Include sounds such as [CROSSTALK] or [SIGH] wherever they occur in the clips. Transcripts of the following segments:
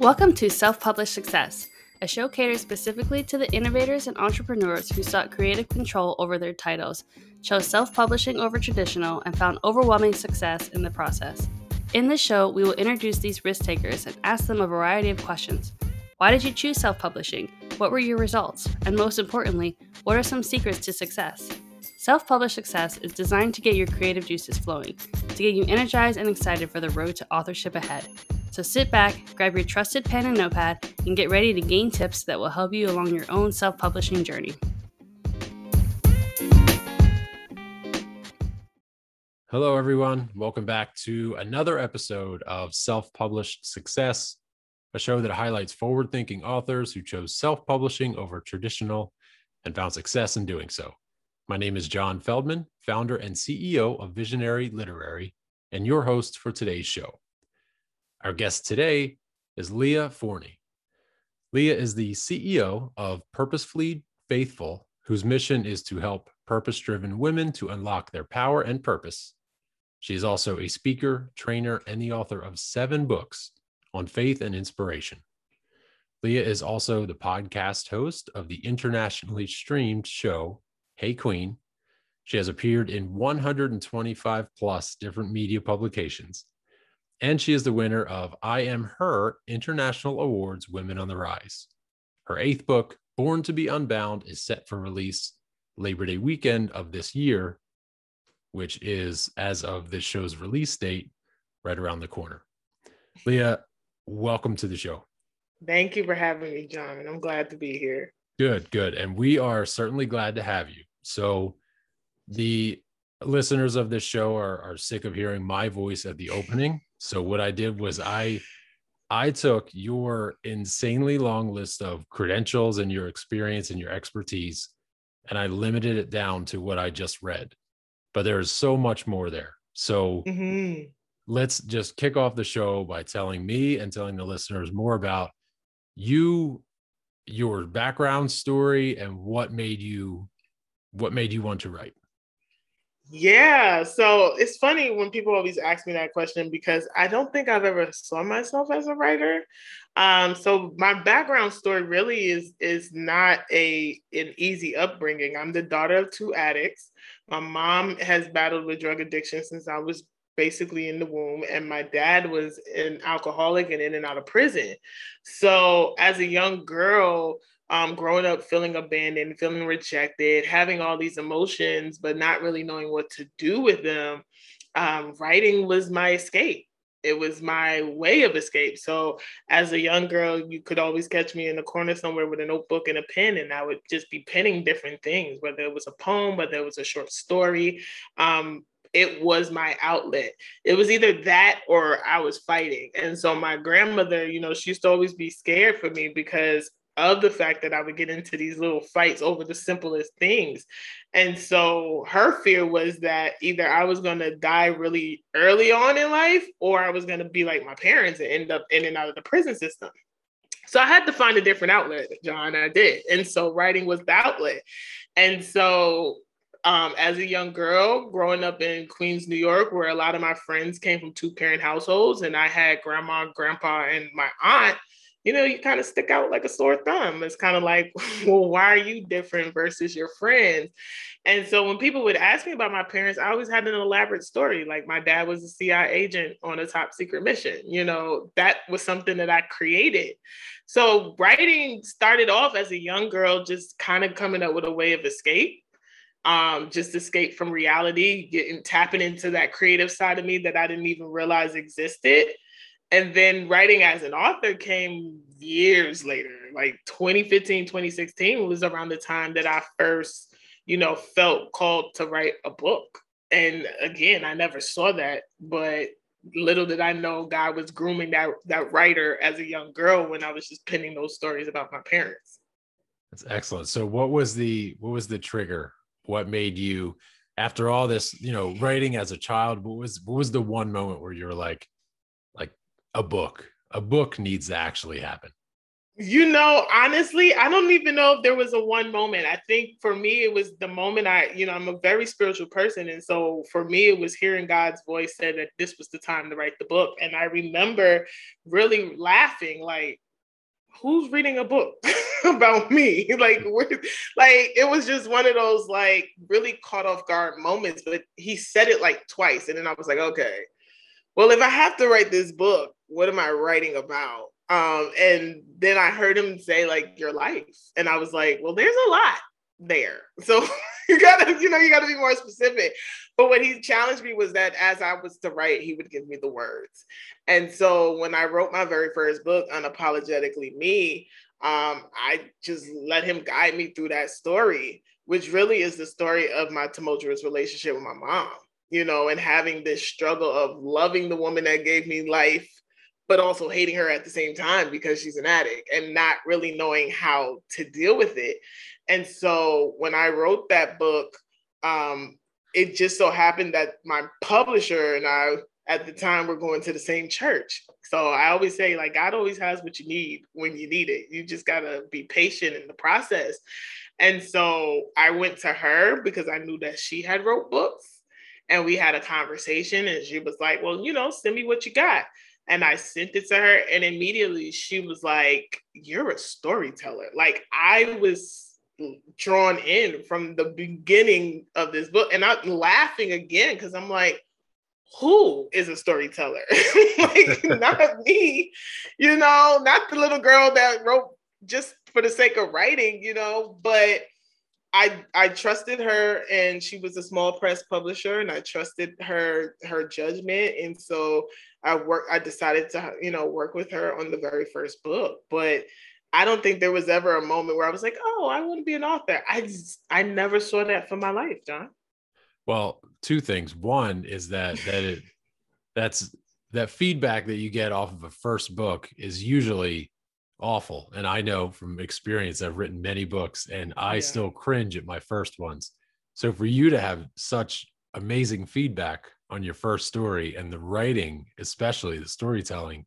Welcome to Self Published Success, a show catered specifically to the innovators and entrepreneurs who sought creative control over their titles, chose self publishing over traditional, and found overwhelming success in the process. In this show, we will introduce these risk takers and ask them a variety of questions. Why did you choose self publishing? What were your results? And most importantly, what are some secrets to success? Self published success is designed to get your creative juices flowing, to get you energized and excited for the road to authorship ahead. So sit back, grab your trusted pen and notepad, and get ready to gain tips that will help you along your own self publishing journey. Hello, everyone. Welcome back to another episode of Self Published Success, a show that highlights forward thinking authors who chose self publishing over traditional and found success in doing so. My name is John Feldman, founder and CEO of Visionary Literary, and your host for today's show. Our guest today is Leah Forney. Leah is the CEO of Purposefully Faithful, whose mission is to help purpose driven women to unlock their power and purpose. She is also a speaker, trainer, and the author of seven books on faith and inspiration. Leah is also the podcast host of the internationally streamed show, Hey Queen. She has appeared in 125 plus different media publications and she is the winner of I Am Her International Awards Women on the Rise. Her eighth book, Born to be Unbound, is set for release Labor Day weekend of this year, which is, as of this show's release date, right around the corner. Leah, welcome to the show. Thank you for having me, John. And I'm glad to be here. Good, good. And we are certainly glad to have you. So, the listeners of this show are, are sick of hearing my voice at the opening. So what I did was I I took your insanely long list of credentials and your experience and your expertise and I limited it down to what I just read. But there's so much more there. So mm-hmm. let's just kick off the show by telling me and telling the listeners more about you your background story and what made you what made you want to write yeah, so it's funny when people always ask me that question because I don't think I've ever saw myself as a writer. Um, so my background story really is is not a an easy upbringing. I'm the daughter of two addicts. My mom has battled with drug addiction since I was basically in the womb and my dad was an alcoholic and in and out of prison. So as a young girl, um, growing up feeling abandoned, feeling rejected, having all these emotions, but not really knowing what to do with them, um, writing was my escape. It was my way of escape. So, as a young girl, you could always catch me in the corner somewhere with a notebook and a pen, and I would just be penning different things, whether it was a poem, whether it was a short story. Um, it was my outlet. It was either that or I was fighting. And so my grandmother, you know, she used to always be scared for me because of the fact that I would get into these little fights over the simplest things. And so her fear was that either I was going to die really early on in life or I was going to be like my parents and end up in and out of the prison system. So I had to find a different outlet, John. I did. And so writing was the outlet. And so um, as a young girl growing up in Queens, New York, where a lot of my friends came from two parent households, and I had grandma, grandpa, and my aunt you know, you kind of stick out like a sore thumb. It's kind of like, [LAUGHS] well, why are you different versus your friends? And so when people would ask me about my parents, I always had an elaborate story. Like my dad was a CIA agent on a top secret mission. You know, that was something that I created. So writing started off as a young girl, just kind of coming up with a way of escape. Um, just escape from reality, getting tapping into that creative side of me that I didn't even realize existed and then writing as an author came years later like 2015 2016 was around the time that i first you know felt called to write a book. And again i never saw that but little did i know god was grooming that that writer as a young girl when i was just penning those stories about my parents. That's excellent. So what was the what was the trigger? What made you after all this you know writing as a child what was what was the one moment where you were like a book. A book needs to actually happen. You know, honestly, I don't even know if there was a one moment. I think for me, it was the moment I, you know, I'm a very spiritual person. And so for me, it was hearing God's voice said that this was the time to write the book. And I remember really laughing, like, who's reading a book [LAUGHS] about me? [LAUGHS] like, mm-hmm. like it was just one of those like really caught off guard moments. But he said it like twice. And then I was like, okay, well, if I have to write this book, what am I writing about? Um, and then I heard him say like your life, and I was like, well, there's a lot there. [LAUGHS] So [LAUGHS] you gotta, you know, you gotta be more specific. But what he challenged me was that as I was to write, he would give me the words. And so when I wrote my very first book, Unapologetically Me, um, I just let him guide me through that story, which really is the story of my tumultuous relationship with my mom, you know, and having this struggle of loving the woman that gave me life but also hating her at the same time because she's an addict and not really knowing how to deal with it. And so when I wrote that book, um, it just so happened that my publisher and I at the time were going to the same church. So I always say, like, God always has what you need when you need it. You just gotta be patient in the process. And so I went to her because I knew that she had wrote books and we had a conversation and she was like, Well, you know, send me what you got and I sent it to her, and immediately she was like, You're a storyteller. Like, I was drawn in from the beginning of this book, and I'm laughing again because I'm like, who is a storyteller? [LAUGHS] like, not [LAUGHS] me, you know, not the little girl that wrote just for the sake of writing, you know, but I I trusted her and she was a small press publisher and I trusted her her judgment. And so I work I decided to you know work with her on the very first book. But I don't think there was ever a moment where I was like oh I want to be an author. I just, I never saw that for my life John. Well two things. One is that that it that's that feedback that you get off of a first book is usually awful. And I know from experience, I've written many books and I yeah. still cringe at my first ones. So for you to have such amazing feedback on your first story and the writing, especially the storytelling,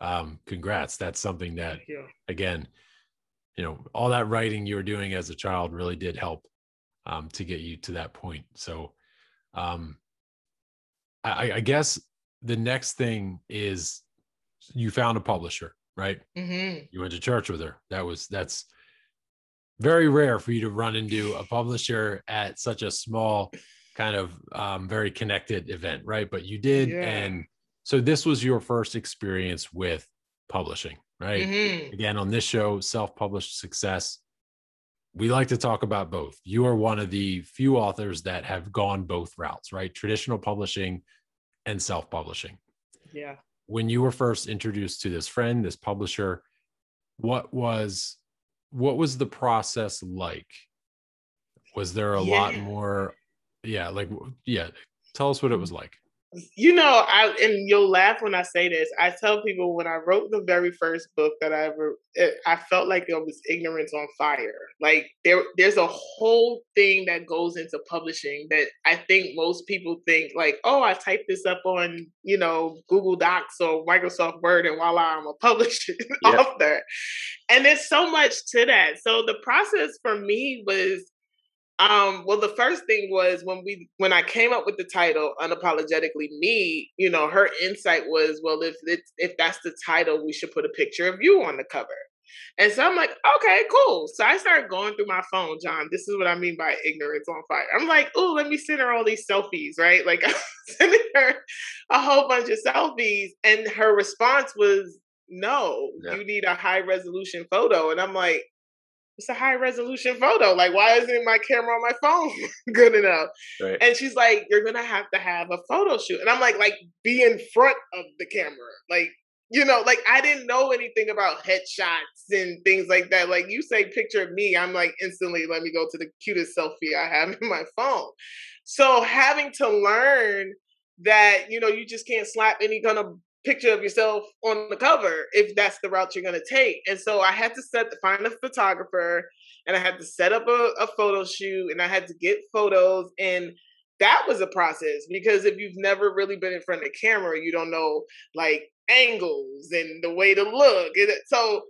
um, congrats. That's something that, again, you know, all that writing you were doing as a child really did help um, to get you to that point. So, um, I, I guess the next thing is you found a publisher right? Mm-hmm. You went to church with her. That was that's very rare for you to run into a publisher at such a small kind of um, very connected event, right? But you did, yeah. and so this was your first experience with publishing, right? Mm-hmm. Again, on this show, self-published success. We like to talk about both. You are one of the few authors that have gone both routes, right? Traditional publishing and self-publishing. Yeah when you were first introduced to this friend, this publisher, what was what was the process like? Was there a yeah. lot more? Yeah, like yeah. Tell us what it was mm. like you know, I and you'll laugh when I say this. I tell people when I wrote the very first book that I ever, it, I felt like it was ignorance on fire. Like there, there's a whole thing that goes into publishing that I think most people think like, oh, I type this up on you know Google Docs or Microsoft Word, and voila, I'm a publisher [LAUGHS] yep. author. And there's so much to that. So the process for me was um, well, the first thing was when we when I came up with the title "Unapologetically Me." You know, her insight was, well, if it's, if that's the title, we should put a picture of you on the cover. And so I'm like, okay, cool. So I started going through my phone, John. This is what I mean by ignorance on fire. I'm like, oh, let me send her all these selfies, right? Like [LAUGHS] I'm sending her a whole bunch of selfies, and her response was, no, yeah. you need a high resolution photo. And I'm like, it's a high resolution photo. Like, why isn't my camera on my phone [LAUGHS] good enough? Right. And she's like, you're gonna have to have a photo shoot. And I'm like, like be in front of the camera. Like, you know, like I didn't know anything about headshots and things like that. Like you say picture of me, I'm like instantly let me go to the cutest selfie I have [LAUGHS] in my phone. So having to learn that, you know, you just can't slap any kind of picture of yourself on the cover if that's the route you're going to take. And so I had to set find a photographer and I had to set up a, a photo shoot and I had to get photos and that was a process because if you've never really been in front of the camera, you don't know like angles and the way to look. So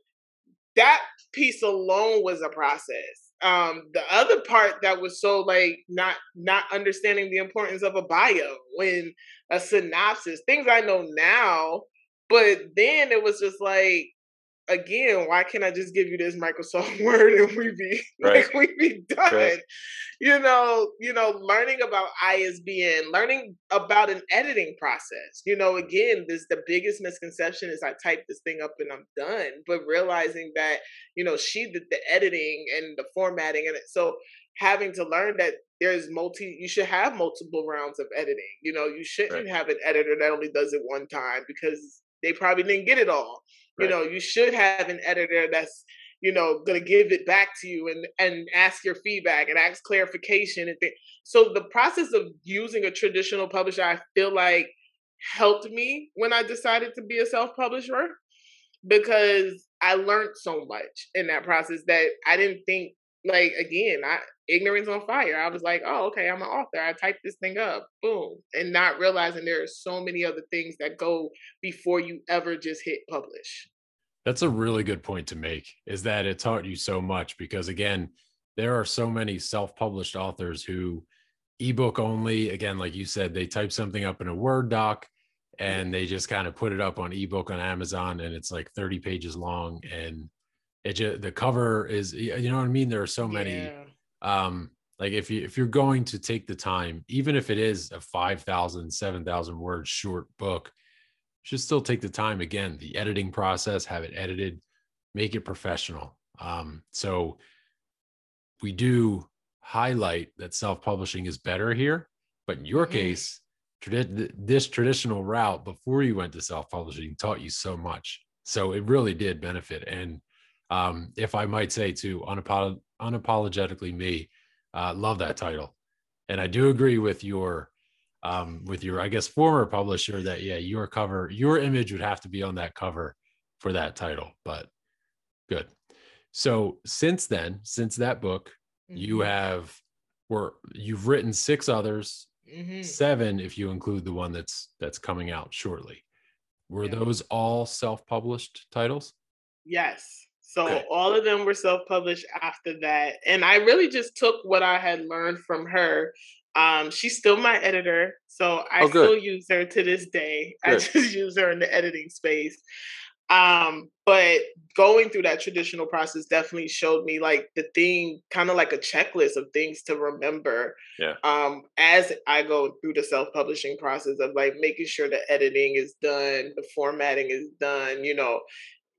that piece alone was a process um the other part that was so like not not understanding the importance of a bio when a synopsis things i know now but then it was just like again, why can't I just give you this Microsoft [LAUGHS] Word and we be right. like we be done? Right. You know, you know, learning about ISBN, learning about an editing process. You know, again, this the biggest misconception is I type this thing up and I'm done. But realizing that, you know, she did the editing and the formatting and it so having to learn that there's multi you should have multiple rounds of editing. You know, you shouldn't right. have an editor that only does it one time because they probably didn't get it all. Right. You know, you should have an editor that's you know going to give it back to you and and ask your feedback and ask clarification and things. So the process of using a traditional publisher, I feel like helped me when I decided to be a self publisher because I learned so much in that process that I didn't think like again, I ignorance on fire. I was like, oh, okay, I'm an author. I typed this thing up, boom, and not realizing there are so many other things that go before you ever just hit publish. That's a really good point to make. Is that it taught you so much because again, there are so many self-published authors who ebook only. Again, like you said, they type something up in a Word doc mm. and they just kind of put it up on ebook on Amazon, and it's like 30 pages long and it just the cover is you know what i mean there are so many yeah. um like if you if you're going to take the time even if it is a 5000 7000 word short book should still take the time again the editing process have it edited make it professional um so we do highlight that self-publishing is better here but in your mm-hmm. case tradi- this traditional route before you went to self-publishing taught you so much so it really did benefit and um, if I might say to unapolog- unapologetically me, uh, love that title, and I do agree with your um, with your I guess former publisher that yeah your cover your image would have to be on that cover for that title, but good. So since then, since that book, mm-hmm. you have were you've written six others, mm-hmm. seven if you include the one that's that's coming out shortly. Were yeah. those all self-published titles? Yes. So okay. all of them were self-published after that. And I really just took what I had learned from her. Um, she's still my editor. So I oh, still use her to this day. Good. I just [LAUGHS] use her in the editing space. Um, but going through that traditional process definitely showed me like the thing, kind of like a checklist of things to remember. Yeah. Um, as I go through the self-publishing process of like making sure the editing is done, the formatting is done, you know,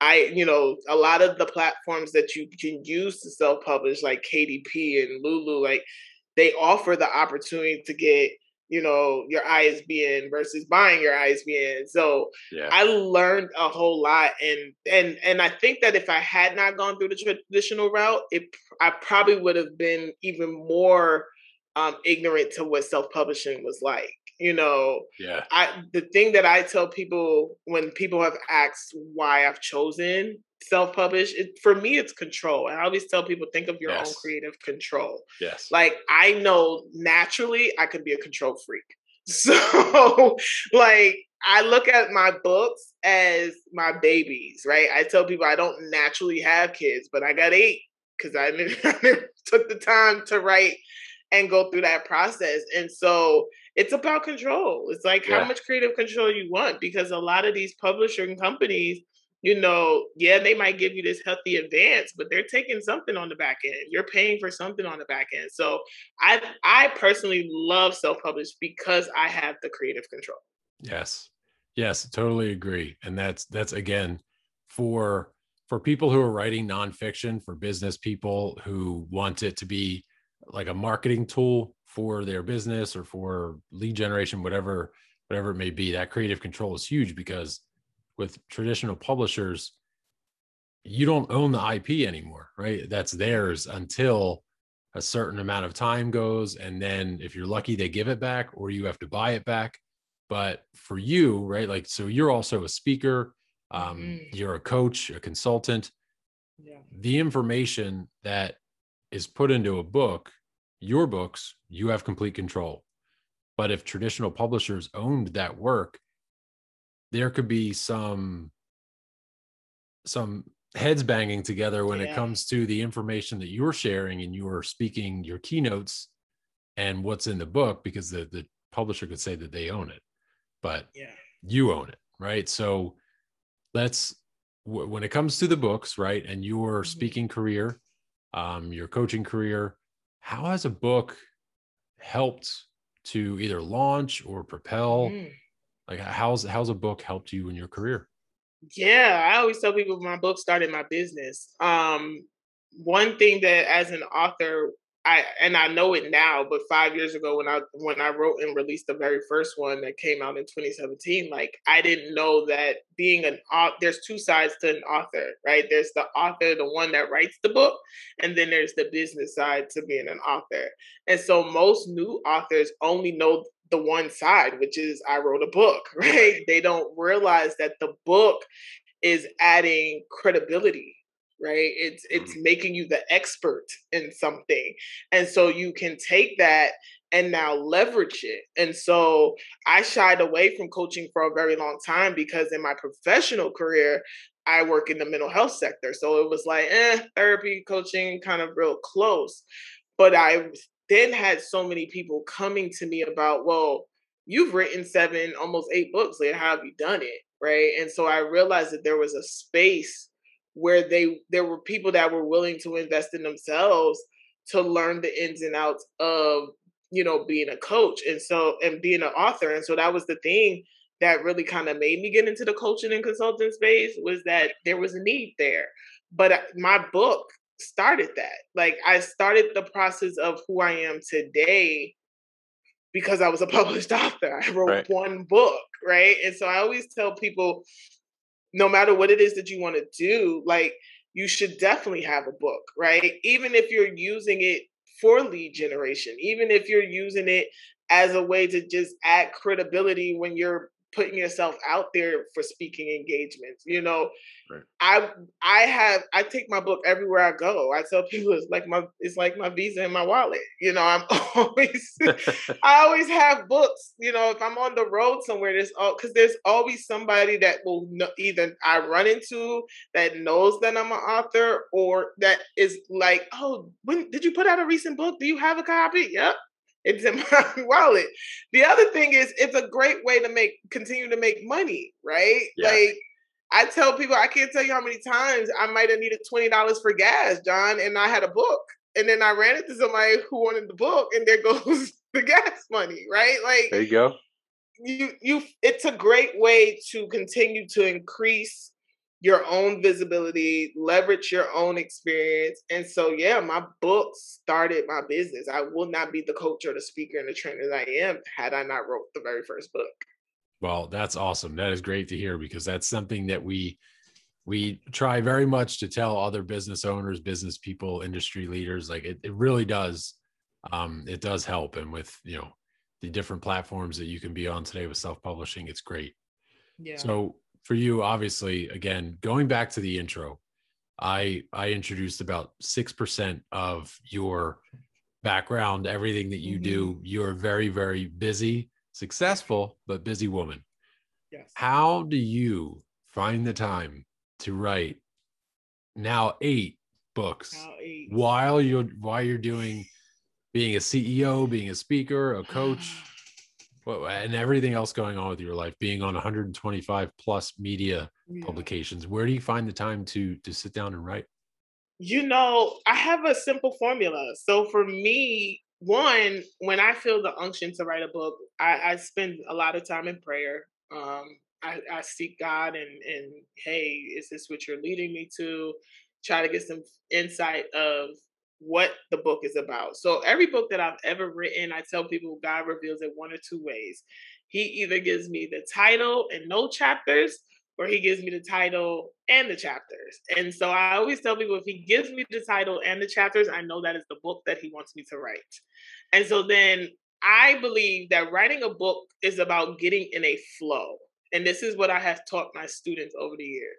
I, you know, a lot of the platforms that you can use to self publish, like KDP and Lulu, like they offer the opportunity to get, you know, your ISBN versus buying your ISBN. So yeah. I learned a whole lot, and and and I think that if I had not gone through the traditional route, it I probably would have been even more um, ignorant to what self publishing was like you know yeah. I the thing that i tell people when people have asked why i've chosen self-publish it, for me it's control and i always tell people think of your yes. own creative control. Yes. Like i know naturally i could be a control freak. [LAUGHS] So like i look at my books as my babies right? I tell people i don't naturally have kids but i got eight because I, [LAUGHS] I took the time to write and go through that process and so it's about control. It's like yeah. how much creative control you want because a lot of these publishing companies, you know, yeah, they might give you this healthy advance, but they're taking something on the back end. You're paying for something on the back end. So I I personally love self-published because I have the creative control. Yes. Yes, totally agree. And that's that's again for for people who are writing nonfiction, for business people who want it to be like a marketing tool for their business or for lead generation whatever whatever it may be that creative control is huge because with traditional publishers you don't own the ip anymore right that's theirs until a certain amount of time goes and then if you're lucky they give it back or you have to buy it back but for you right like so you're also a speaker um, mm-hmm. you're a coach a consultant yeah. the information that is put into a book your books, you have complete control. But if traditional publishers owned that work, there could be some some heads banging together when Yeah. it comes to the information that you're sharing and you're speaking your keynotes and what's in the book because the the publisher could say that they own it but Yeah. you own it right so let's w- when it comes to the books right and your Mhm. speaking career um your coaching career how has a book helped to either launch or propel Mhm. like how's how's a book helped you in your career Yeah, I always tell people my book started my business. Um, one thing that as an author, I and I know it now, but five years ago when I when I wrote and released the very first one that came out in 2017, like I didn't know that being an author, there's two sides to an author, right? There's the author, the one that writes the book, and then there's the business side to being an author. And so most new authors only know the one side, which is I wrote a book, [LAUGHS] right? They don't realize that the book is adding credibility, right? It's it's making you the expert in something. And so you can take that and now leverage it. And so I shied away from coaching for a very long time because in my professional career, I work in the mental health sector. So it was like, eh, therapy, coaching, kind of real close. But I then had so many people coming to me about, well, you've written seven, almost eight books. Like, how have you done it? Right. And so I realized that there was a space where they there were people that were willing to invest in themselves to learn the ins and outs of you know being a coach and so and being an author. And so that was the thing that really kind of made me get into the coaching and consulting space was that there was a need there. But uh, my book started that. Like i started the process of who i am today because i was a [LAUGHS] published author. I wrote Right. one book right? And so i always tell people no matter what it is that you want to do like you should definitely have a book right? Even if you're using it for lead generation even if you're using it as a way to just add credibility when you're putting yourself out there for speaking engagements you know Right. i i have i take my book everywhere i go i tell people it's like my it's like my visa in my wallet you know i'm [LAUGHS] always [LAUGHS] I always have books. You know, if I'm on the road somewhere, there's all because there's always somebody that will know, either I run into that knows that I'm an author, or that is like, oh, when did you put out a recent book? Do you have a copy? Yep. It's in [LAUGHS] my wallet. The other thing is, it's a great way to make continue to make money, right? Yeah. Like I tell people, I can't tell you how many times I might have needed twenty dollars for gas, John, and I had a book, and then I ran into somebody who wanted the book, and there [LAUGHS] goes the gas money, right? Like There you go. you you it's a great way to continue to increase your own visibility leverage your own experience and so yeah my book started my business i will not be the coach or the speaker and the trainer that i am had i not wrote the very first book Well, that's awesome. That is great to hear because that's something that we we try very much to tell other business owners, business people, industry leaders. Like it, it really does. Um, it does help. And with you know the different platforms that you can be on today with self-publishing, it's great. yeah So for you, obviously, again, going back to the intro, I I introduced about six percent of your background, everything that you do. Mm-hmm. You're a very, very busy, successful, but busy woman. yes How do you find the time to write now eight books Now eight. while you're while you're doing being a CEO, being a speaker, a coach, [SIGHS] [LAUGHS] and everything else going on with your life, being on 125 plus media Yeah. publications? Where do you find the time to to sit down and write? You know, I have a simple formula. So for me, one, when I feel the unction to write a book, I, I spend a lot of time in prayer. Um, I, I seek God and and hey, is this what you're leading me to? Try to get some insight of what the book is about. So every book that I've ever written, I tell people God reveals it one or two ways. He either gives me the title and no chapters, or he gives me the title and the chapters. And so I always tell people if he gives me the title and the chapters, I know that is the book that he wants me to write. And so then I believe that writing a book is about getting in a flow. And this is what I have taught my students over the years.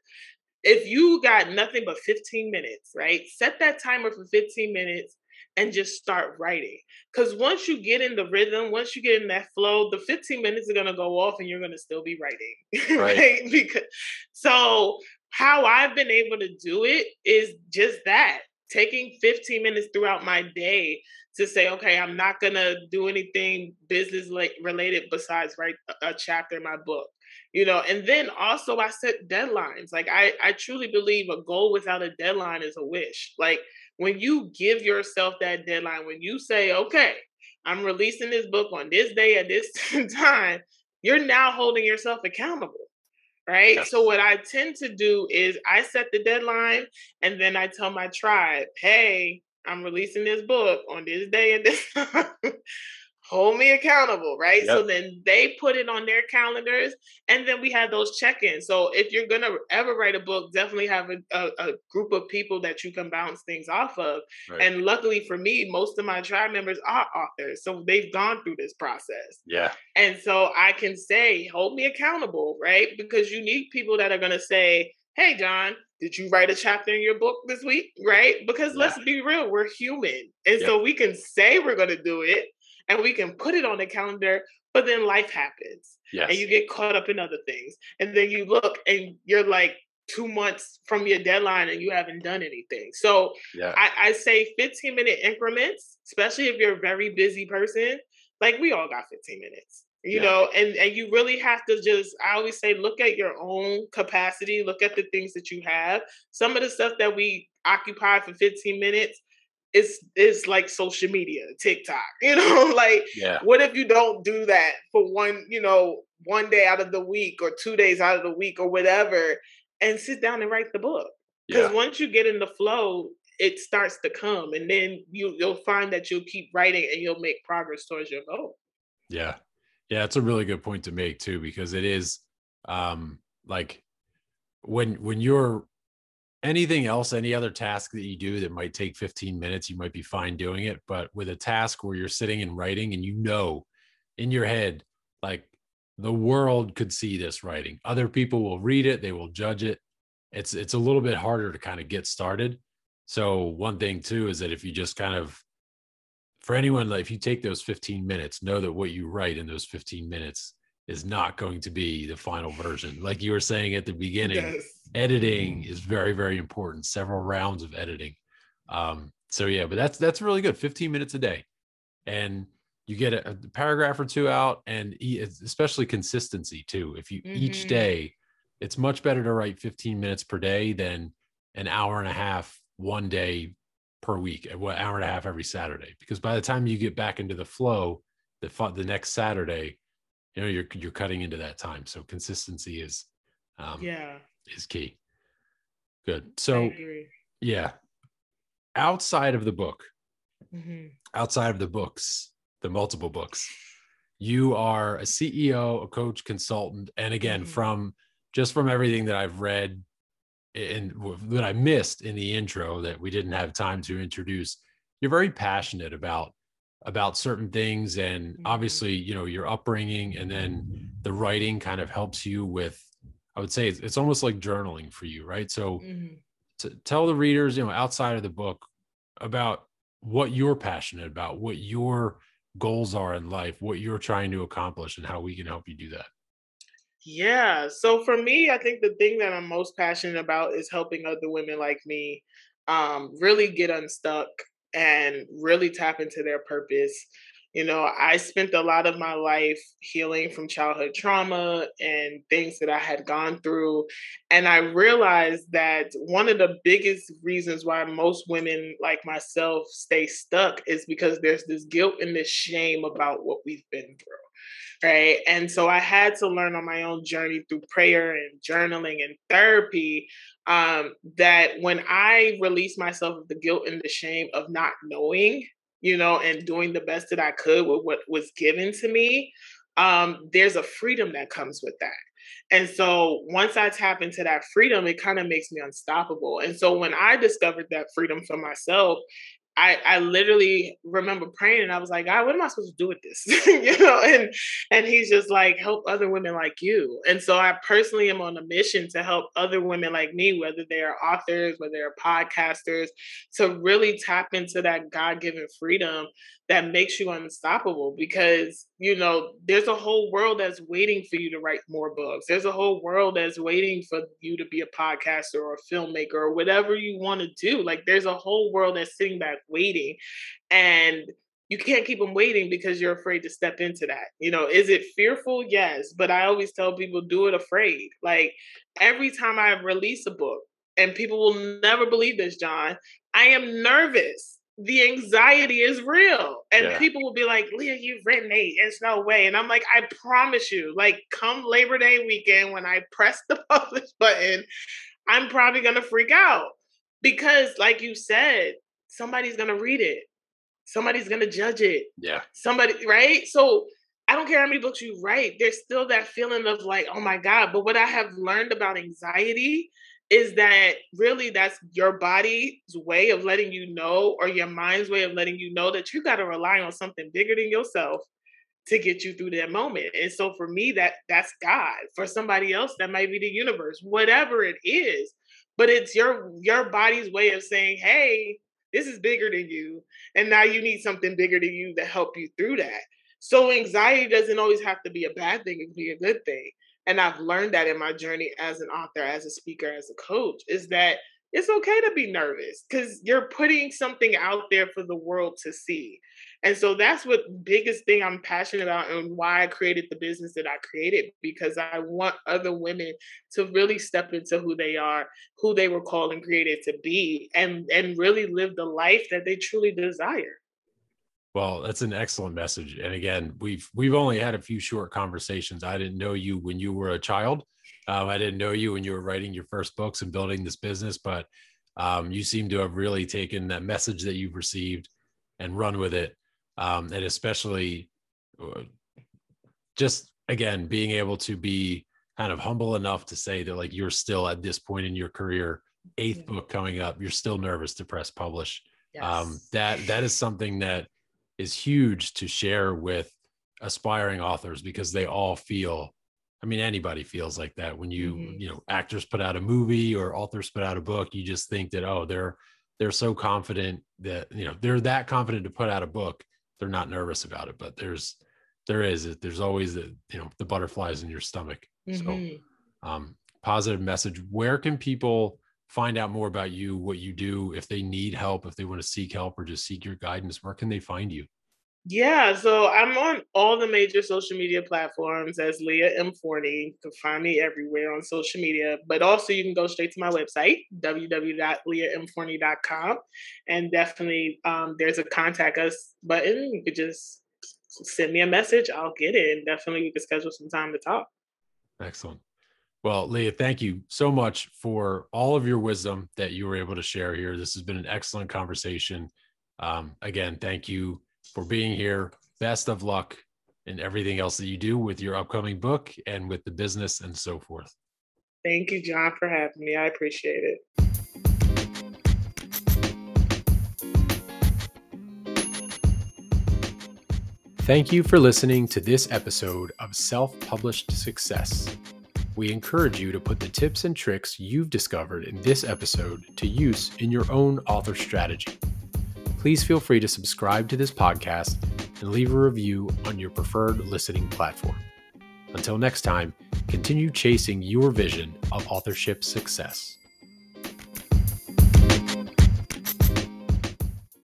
If you got nothing but 15 minutes, right? Set that timer for 15 minutes and just start writing. Because once you get in the rhythm, once you get in that flow, the 15 minutes are going to go off and you're going to still be writing. [LAUGHS] Right. right? Because so how I've been able to do it is just that taking 15 minutes throughout my day to say, okay, I'm not gonna do anything business like related besides write a chapter in my book. You know, and then also I set deadlines. Like I, I truly believe a goal without a deadline is a wish. Like when you give yourself that deadline, when you say, okay, I'm releasing this book on this day at this [LAUGHS] time, you're now holding yourself accountable right? Yes. So what I tend to do is I set the deadline and then I tell my tribe, "Hey, I'm releasing this book on this day and this [LAUGHS] time hold me accountable, right? Yep. So then they put it on their calendars, and then we had those check-ins. So if you're gonna ever write a book, definitely have a, a, a group of people that you can bounce things off of. Right. And luckily for me, most of my tribe members are authors, so they've gone through this process. Yeah. And so I can say, hold me accountable, right? Because you need people that are gonna say, "Hey, John." Did you write a chapter in your book this week? Right? Because yeah. let's be real, we're human. And yep. so we can say we're going to do it, and we can put it on the calendar, but then life happens. Yes. And you get caught up in other things. And then you look and you're like two months from your deadline and you haven't done anything. So yeah. I, I say 15 minute increments, especially if you're a very busy person. Like we all got 15 minutes you yeah. know and and you really have to just i always say look at your own capacity look at the things that you have some of the stuff that we occupy for 15 minutes it's it's like social media, TikTok. [LAUGHS] You know, like yeah. what if you don't do that for one, you know, one day out of the week or two days out of the week or whatever, and sit down and write the book. Because yeah. once you get in the flow, it starts to come, and then you you'll find that you'll keep writing and you'll make progress towards your goal. Yeah, yeah, it's a really good point to make too, because it is um like when when you're anything else, any other task that you do that might take 15 minutes, you might be fine doing it. But with a task where you're sitting and writing and you know in your head, like the world could see this writing, other people will read it, they will judge it. It's it's a little bit harder to kind of get started. So one thing too is that if you just kind of for anyone like if you take those 15 minutes, know that what you write in those 15 minutes is not going to be the final version. Like you were saying at the beginning, yes. editing is very, very important. Several rounds of editing. Um, so yeah, but that's that's really good. 15 minutes a day, and you get a, a paragraph or two out, and especially consistency too. If you mm-hmm. each day, it's much better to write 15 minutes per day than an hour and a half one day per week, an hour and a half every Saturday. Because by the time you get back into the flow, the the next Saturday, you know you're you're cutting into that time so consistency is um yeah. is key. Good. So yeah. Outside of the book mm-hmm. outside of the books the multiple books you are a ceo a coach consultant and again mm-hmm. from just from everything that i've read and that i missed in the intro that we didn't have time to introduce you're very passionate about about certain things and mm-hmm. obviously you know your upbringing and then the writing kind of helps you with i would say it's, it's almost like journaling for you right so mm-hmm. to tell the readers you know outside of the book about what you're passionate about what your goals are in life what you're trying to accomplish and how we can help you do that yeah so for me i think the thing that i'm most passionate about is helping other women like me um, really get unstuck and really tap into their purpose. You know, I spent a lot of my life healing from childhood trauma and things that I had gone through. And I realized that one of the biggest reasons why most women like myself stay stuck is because there's this guilt and this shame about what we've been through right? And so I had to learn on my own journey through prayer and journaling and therapy um, that when I release myself of the guilt and the shame of not knowing, you know, and doing the best that I could with what was given to me, um, there's a freedom that comes with that. And so once I tap into that freedom, it kind of makes me unstoppable. And so when I discovered that freedom for myself, I, I literally remember praying and I was like, God, what am I supposed to do with this? [LAUGHS] you know, and and he's just like, help other women like you. And so I personally am on a mission to help other women like me, whether they are authors, whether they're podcasters, to really tap into that God-given freedom that makes you unstoppable because you know there's a whole world that's waiting for you to write more books there's a whole world that's waiting for you to be a podcaster or a filmmaker or whatever you want to do like there's a whole world that's sitting back waiting and you can't keep them waiting because you're afraid to step into that you know is it fearful yes but i always tell people do it afraid like every time i release a book and people will never believe this john i am nervous the anxiety is real. And yeah. people will be like, Leah, you've written eight. There's no way. And I'm like, I promise you, like, come Labor Day weekend when I press the [LAUGHS] publish button, I'm probably going to freak out. Because, like you said, somebody's going to read it, somebody's going to judge it. Yeah. Somebody, right? So, I don't care how many books you write, there's still that feeling of like, oh my God. But what I have learned about anxiety is that really that's your body's way of letting you know or your mind's way of letting you know that you got to rely on something bigger than yourself to get you through that moment and so for me that that's god for somebody else that might be the universe whatever it is but it's your your body's way of saying hey this is bigger than you and now you need something bigger than you to help you through that so anxiety doesn't always have to be a bad thing it can be a good thing and I've learned that in my journey as an author, as a speaker, as a coach, is that it's okay to be nervous because you're putting something out there for the world to see. And so that's what biggest thing I'm passionate about and why I created the business that I created because I want other women to really step into who they are, who they were called and created to be and and really live the life that they truly desire. Well, that's an excellent message. And again, we've we've only had a few short conversations. I didn't know you when you were a child. Um, I didn't know you when you were writing your first books and building this business, but um, you seem to have really taken that message that you've received and run with it. Um, and especially uh, just again being able to be kind of humble enough to say that like you're still at this point in your career, 8th book coming up, you're still nervous to press publish. Um, that that is something that is huge to share with aspiring authors because they all feel I mean, anybody feels like that when you, mm-hmm. you know, actors put out a movie or authors put out a book. You just think that, oh, they're they're so confident that you know they're that confident to put out a book. They're not nervous about it, but there's there is there's always the you know the butterflies in your stomach. Mm-hmm. So, um, positive message. Where can people find out more about you, what you do, if they need help, if they want to seek help or just seek your guidance, where can they find you? Yeah, so I'm on all the major social media platforms as Leah M. Forney. You can find me everywhere on social media, but also you can go straight to my website, www.leahmforney.com. And definitely um, there's a contact us button. You could just send me a message. I'll get it. And definitely we can schedule some time to talk. Excellent. Well, Leah, thank you so much for all of your wisdom that you were able to share here. This has been an excellent conversation. Um, again, thank you for being here. Best of luck in everything else that you do with your upcoming book and with the business and so forth. Thank you, John, for having me. I appreciate it. Thank you for listening to this episode of Self Published Success we encourage you to put the tips and tricks you've discovered in this episode to use in your own author strategy. Please feel free to subscribe to this podcast and leave a review on your preferred listening platform. Until next time, continue chasing your vision of authorship success.